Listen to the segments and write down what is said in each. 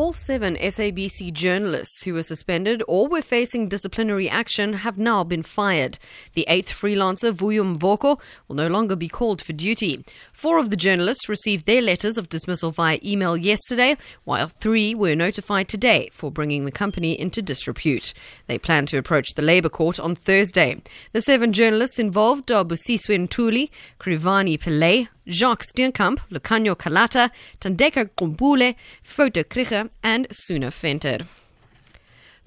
All seven SABC journalists who were suspended or were facing disciplinary action have now been fired. The eighth freelancer, Vuyo Mvoko, will no longer be called for duty. Four of the journalists received their letters of dismissal via email yesterday, while three were notified today for bringing the company into disrepute. They plan to approach the Labour Court on Thursday. The seven journalists involved are Busisiwe Ntuli, Krivani Pillay, Jacques Steenkamp, Lukhanyo Calata, Thandeka Gqubule, Foeta Krige, and Suna Venter.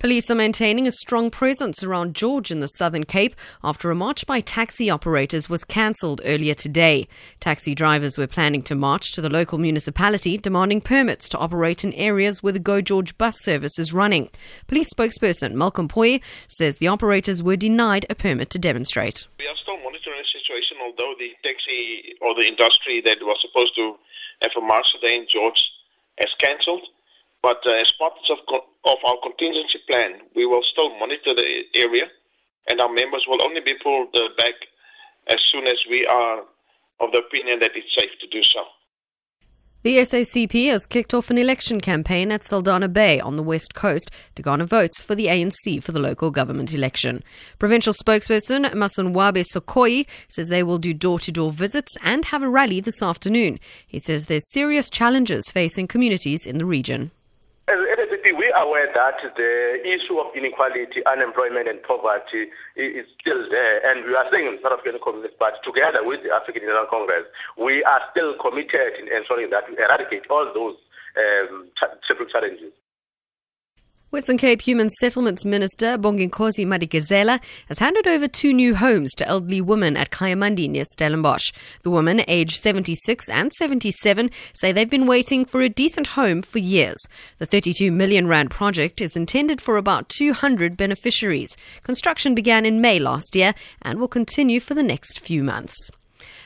Police are maintaining a strong presence around George in the Southern Cape after a march by taxi operators was cancelled earlier today. Taxi drivers were planning to march to the local municipality demanding permits to operate in areas where the Go George bus service is running. Police spokesperson Malcolm Pojie says the operators were denied a permit to demonstrate. We are still monitoring the situation, although the taxi or the industry that was supposed to have a march today in George has cancelled. But uh, as part of, of our contingency plan, we will still monitor the area, and our members will only be pulled uh, back as soon as we are of the opinion that it's safe to do so. The SACP has kicked off an election campaign at Saldanha Bay on the west coast to garner votes for the ANC for the local government election. Provincial spokesperson Masonwabe Sokoi says they will do door to door visits and have a rally this afternoon. He says there's serious challenges facing communities in the region. As SACP, we are aware that the issue of inequality, unemployment and poverty is still there. And we are saying in South African Communist Party, together with the African National Congress, we are still committed in ensuring that we eradicate all those um, ch- challenges. Western Cape Human Settlements Minister Bonginkosi Madikizela has handed over two new homes to elderly women at Kayamandi near Stellenbosch. The women, aged 76 and 77, say they've been waiting for a decent home for years. The 32 million rand project is intended for about 200 beneficiaries. Construction began in May last year and will continue for the next few months.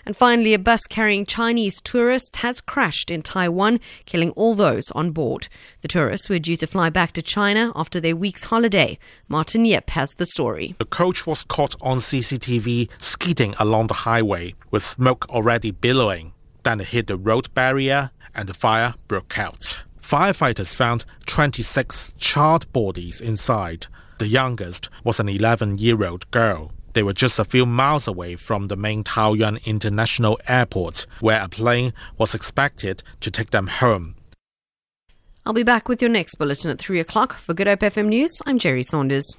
And finally, a bus carrying Chinese tourists has crashed in Taiwan, killing all those on board. The tourists were due to fly back to China after their week's holiday. Martin Yip has the story. The coach was caught on CCTV skidding along the highway with smoke already billowing. Then it hit the road barrier and the fire broke out. Firefighters found 26 charred bodies inside. The youngest was an 11 year old girl. They were just a few miles away from the main Taoyuan International Airport, where a plane was expected to take them home. I'll be back with your next bulletin at 3 o'clock. For Good Hope FM News, I'm Jerry Saunders.